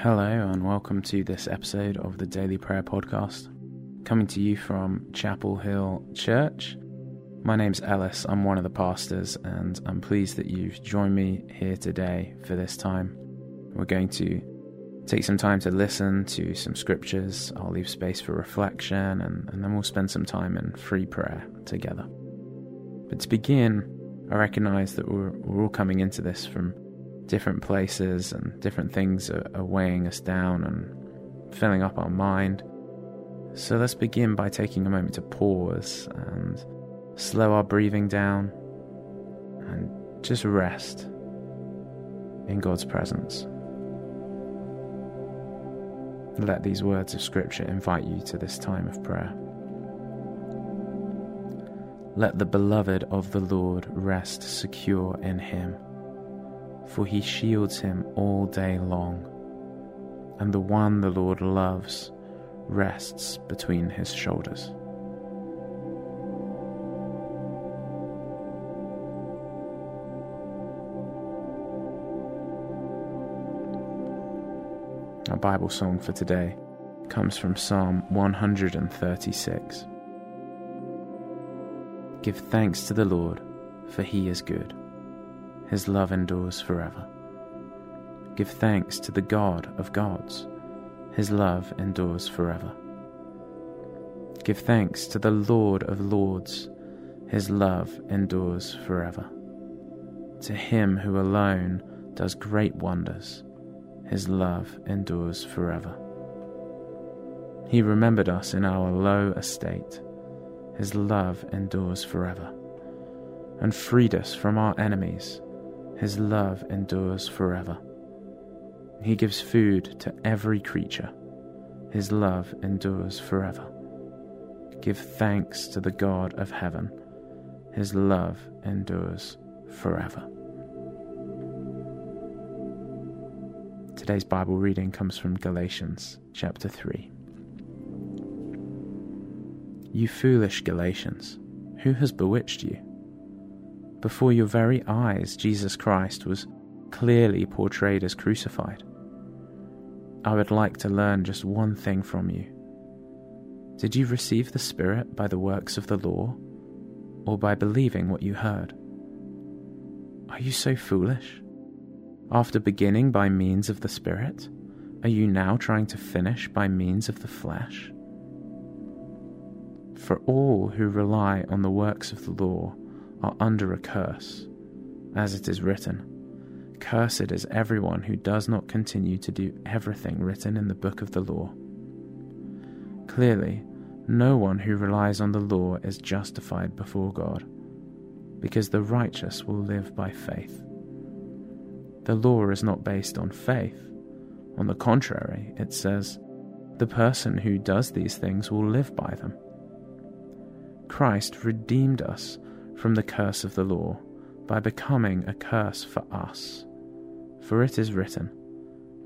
Hello, and welcome to this episode of the Daily Prayer Podcast, coming to you from Chapel Hill Church. My name's Ellis, I'm one of the pastors, and I'm pleased that you've joined me here today for this time. We're going to take some time to listen to some scriptures, I'll leave space for reflection, and, and then we'll spend some time in free prayer together. But to begin, I recognize that we're, we're all coming into this from different places and different things are, are weighing us down and filling up our mind. So let's begin by taking a moment to pause and slow our breathing down and just rest in God's presence. Let these words of Scripture invite you to this time of prayer. Let the beloved of the Lord rest secure in Him for he shields him all day long, and the one the Lord loves rests between his shoulders. Our Bible song for today comes from Psalm 136. Give thanks to the Lord, for he is good his love endures forever. Give thanks to the God of gods, His love endures forever. Give thanks to the Lord of lords, His love endures forever. To Him who alone does great wonders, His love endures forever. He remembered us in our low estate, His love endures forever, and freed us from our enemies his love endures forever. He gives food to every creature. His love endures forever. Give thanks to the God of heaven. His love endures forever. Today's Bible reading comes from Galatians chapter 3. You foolish Galatians, who has bewitched you? Before your very eyes, Jesus Christ was clearly portrayed as crucified. I would like to learn just one thing from you. Did you receive the Spirit by the works of the law, or by believing what you heard? Are you so foolish? After beginning by means of the Spirit, are you now trying to finish by means of the flesh? For all who rely on the works of the law are under a curse, as it is written Cursed is everyone who does not continue to do everything written in the book of the law. Clearly, no one who relies on the law is justified before God, because the righteous will live by faith. The law is not based on faith. On the contrary, it says, The person who does these things will live by them. Christ redeemed us from the curse of the law by becoming a curse for us. For it is written,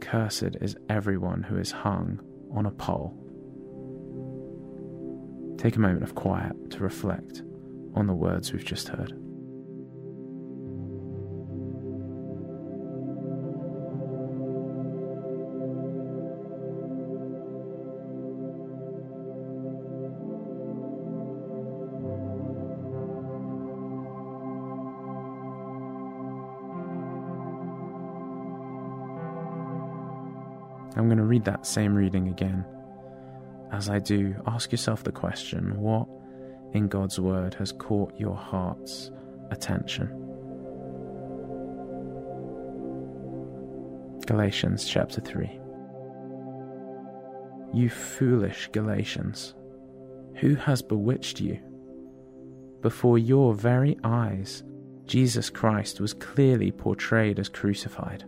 Cursed is everyone who is hung on a pole. Take a moment of quiet to reflect on the words we've just heard. I'm going to read that same reading again. As I do, ask yourself the question what in God's Word has caught your heart's attention? Galatians chapter 3. You foolish Galatians, who has bewitched you? Before your very eyes, Jesus Christ was clearly portrayed as crucified.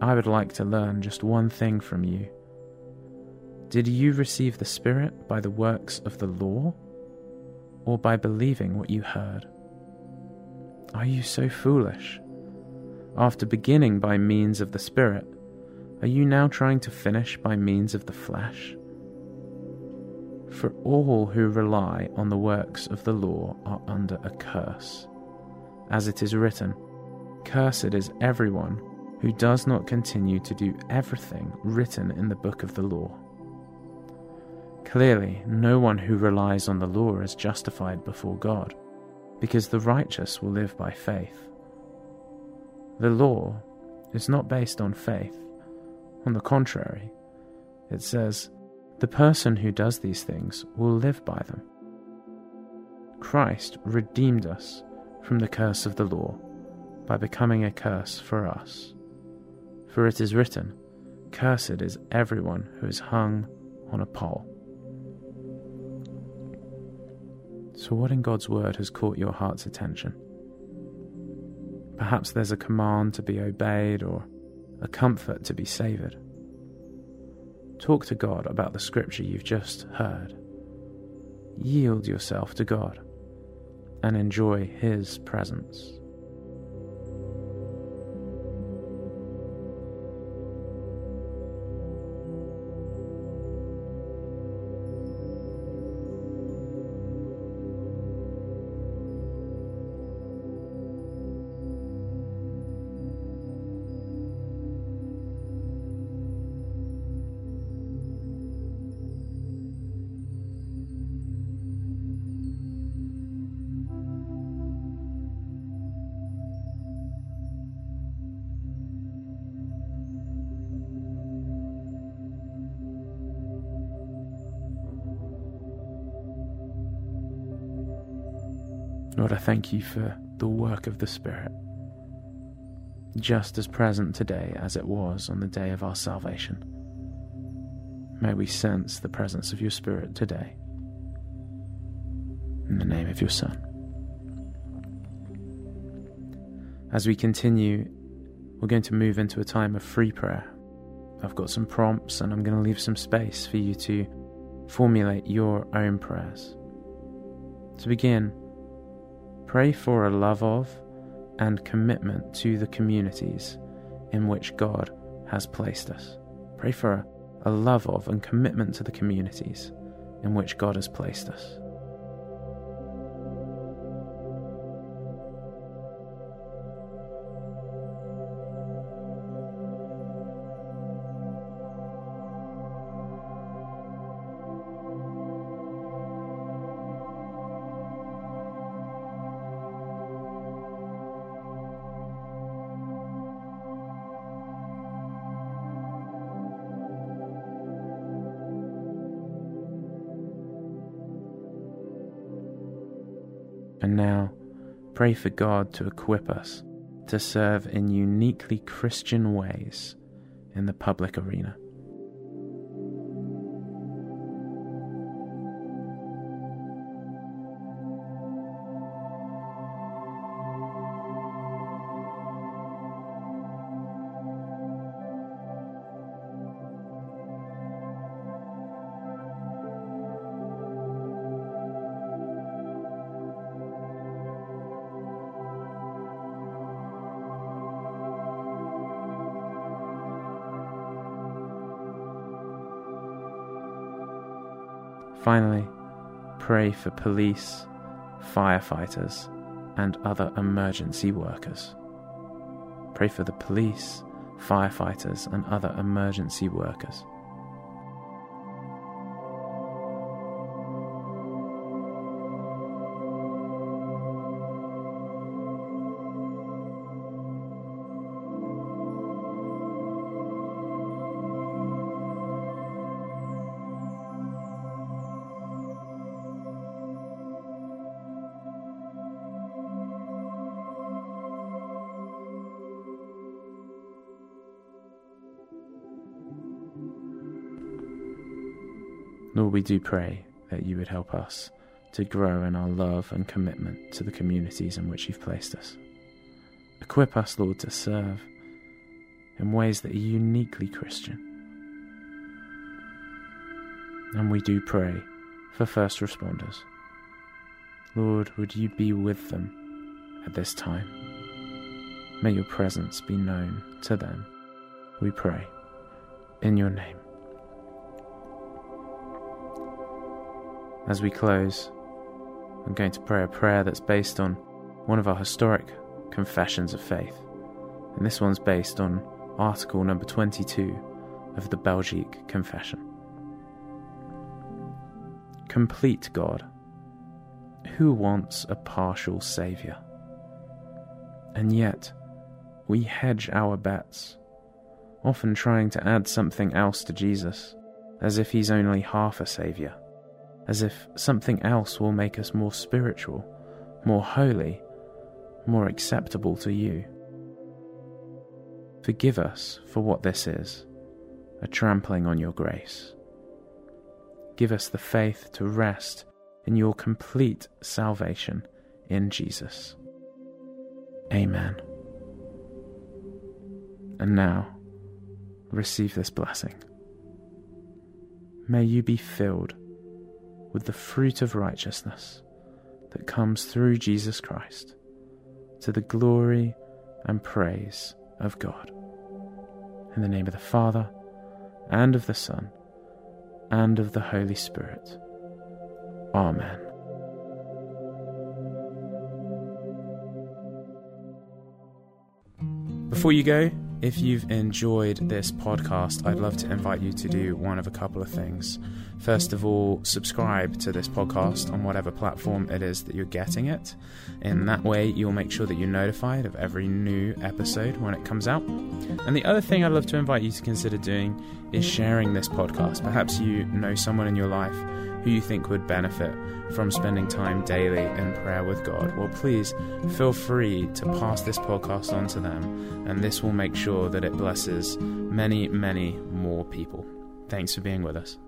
I would like to learn just one thing from you. Did you receive the Spirit by the works of the law, or by believing what you heard? Are you so foolish? After beginning by means of the Spirit, are you now trying to finish by means of the flesh? For all who rely on the works of the law are under a curse. As it is written, Cursed is everyone who does not continue to do everything written in the book of the law. Clearly, no one who relies on the law is justified before God, because the righteous will live by faith. The law is not based on faith. On the contrary, it says, the person who does these things will live by them. Christ redeemed us from the curse of the law by becoming a curse for us. For it is written, Cursed is everyone who is hung on a pole. So, what in God's word has caught your heart's attention? Perhaps there's a command to be obeyed or a comfort to be savoured. Talk to God about the scripture you've just heard. Yield yourself to God and enjoy His presence. Lord, I thank you for the work of the Spirit, just as present today as it was on the day of our salvation. May we sense the presence of your Spirit today. In the name of your Son. As we continue, we're going to move into a time of free prayer. I've got some prompts and I'm going to leave some space for you to formulate your own prayers. To begin, Pray for a love of and commitment to the communities in which God has placed us. Pray for a, a love of and commitment to the communities in which God has placed us. And now, pray for God to equip us to serve in uniquely Christian ways in the public arena. Finally, pray for police, firefighters, and other emergency workers. Pray for the police, firefighters, and other emergency workers. Lord, we do pray that you would help us to grow in our love and commitment to the communities in which you've placed us. Equip us, Lord, to serve in ways that are uniquely Christian. And we do pray for first responders. Lord, would you be with them at this time? May your presence be known to them, we pray, in your name. As we close, I'm going to pray a prayer that's based on one of our historic confessions of faith. And this one's based on article number 22 of the Belgic Confession. Complete God. Who wants a partial Saviour? And yet, we hedge our bets, often trying to add something else to Jesus, as if he's only half a Saviour, as if something else will make us more spiritual, more holy, more acceptable to you. Forgive us for what this is a trampling on your grace. Give us the faith to rest in your complete salvation in Jesus. Amen. And now, receive this blessing. May you be filled with the fruit of righteousness that comes through Jesus Christ to the glory and praise of God. In the name of the Father, and of the Son, and of the Holy Spirit. Amen. Before you go, if you've enjoyed this podcast, I'd love to invite you to do one of a couple of things. First of all, subscribe to this podcast on whatever platform it is that you're getting it. In that way, you'll make sure that you're notified of every new episode when it comes out. And the other thing I'd love to invite you to consider doing is sharing this podcast. Perhaps you know someone in your life who you think would benefit from spending time daily in prayer with God, well, please feel free to pass this podcast on to them, and this will make sure that it blesses many, many more people. Thanks for being with us.